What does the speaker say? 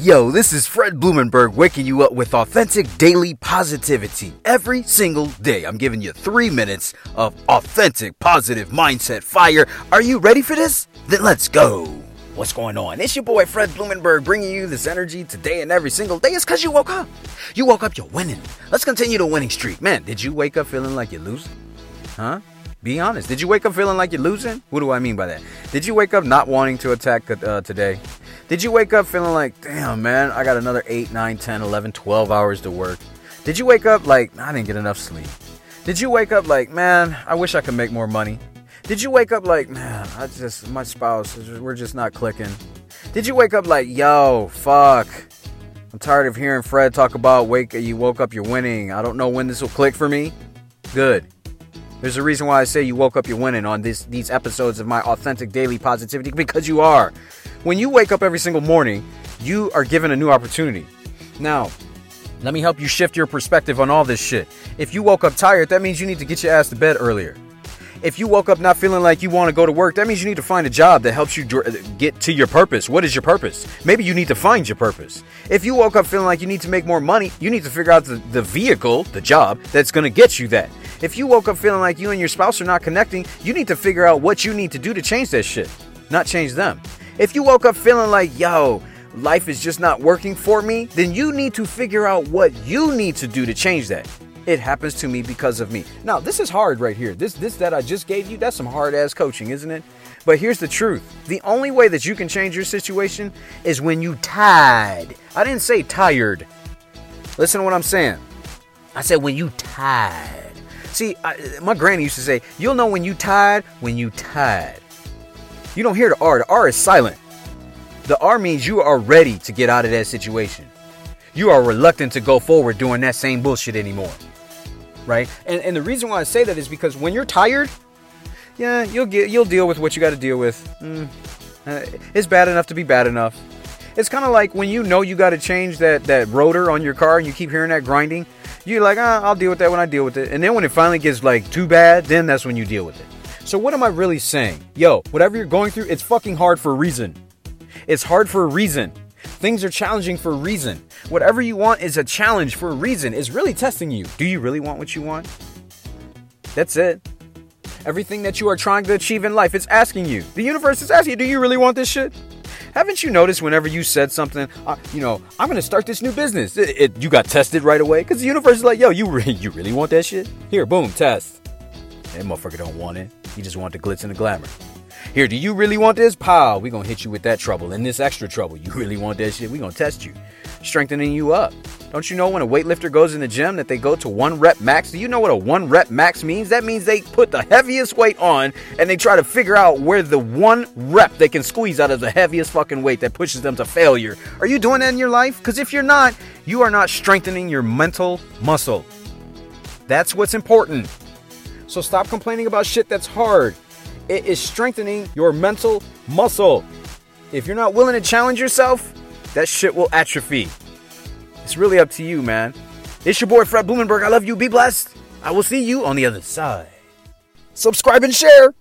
Yo, this is Fred Blumenberg waking you up with authentic daily positivity every single day. I'm giving you three minutes of authentic positive mindset fire. Are you ready for this? Then let's go. What's going on? It's your boy Fred Blumenberg bringing you this energy today and every single day. It's because you woke up. You woke up, you're winning. Let's continue the winning streak. Man, did you wake up feeling like you're losing? Huh? Be honest. Did you wake up feeling like you're losing? What do I mean by that? Did you wake up not wanting to attack uh, today? Did you wake up feeling like, damn, man, I got another 8, 9, 10, 11, 12 hours to work? Did you wake up like, I didn't get enough sleep? Did you wake up like, man, I wish I could make more money? Did you wake up like, man, I just, my spouse, we're just not clicking? Did you wake up like, yo, fuck, I'm tired of hearing Fred talk about wake, you woke up, you're winning. I don't know when this will click for me. Good. There's a reason why I say you woke up, you're winning on this, these episodes of my authentic daily positivity because you are. When you wake up every single morning, you are given a new opportunity. Now, let me help you shift your perspective on all this shit. If you woke up tired, that means you need to get your ass to bed earlier. If you woke up not feeling like you want to go to work, that means you need to find a job that helps you uh, get to your purpose. What is your purpose? Maybe you need to find your purpose. If you woke up feeling like you need to make more money, you need to figure out the, the vehicle, the job, that's going to get you that. If you woke up feeling like you and your spouse are not connecting, you need to figure out what you need to do to change that shit, not change them. If you woke up feeling like, yo, life is just not working for me, then you need to figure out what you need to do to change that. It happens to me because of me. Now, this is hard right here. This this that I just gave you, that's some hard ass coaching, isn't it? But here's the truth. The only way that you can change your situation is when you tired. I didn't say tired. Listen to what I'm saying. I said when you tired. See, I, my granny used to say, "You'll know when you tired when you tired." You don't hear the R. The R is silent. The R means you are ready to get out of that situation. You are reluctant to go forward doing that same bullshit anymore. Right? And, and the reason why I say that is because when you're tired, yeah, you'll get you'll deal with what you got to deal with. Mm, uh, it's bad enough to be bad enough. It's kind of like when you know you got to change that that rotor on your car and you keep hearing that grinding. You're like, ah, I'll deal with that when I deal with it. And then when it finally gets like too bad, then that's when you deal with it. So, what am I really saying? Yo, whatever you're going through, it's fucking hard for a reason. It's hard for a reason. Things are challenging for a reason. Whatever you want is a challenge for a reason. It's really testing you. Do you really want what you want? That's it. Everything that you are trying to achieve in life, it's asking you. The universe is asking you, do you really want this shit? Haven't you noticed whenever you said something, uh, you know, I'm gonna start this new business, it, it, you got tested right away? Because the universe is like, yo, you, re- you really want that shit? Here, boom, test. That motherfucker don't want it. He just want the glitz and the glamour. Here, do you really want this? Pow, we gonna hit you with that trouble and this extra trouble. You really want that shit? We gonna test you, strengthening you up. Don't you know when a weightlifter goes in the gym that they go to one rep max? Do you know what a one rep max means? That means they put the heaviest weight on and they try to figure out where the one rep they can squeeze out of the heaviest fucking weight that pushes them to failure. Are you doing that in your life? Because if you're not, you are not strengthening your mental muscle. That's what's important. So stop complaining about shit that's hard. It is strengthening your mental muscle. If you're not willing to challenge yourself, that shit will atrophy. It's really up to you, man. It's your boy Fred Blumenberg. I love you. Be blessed. I will see you on the other side. Subscribe and share.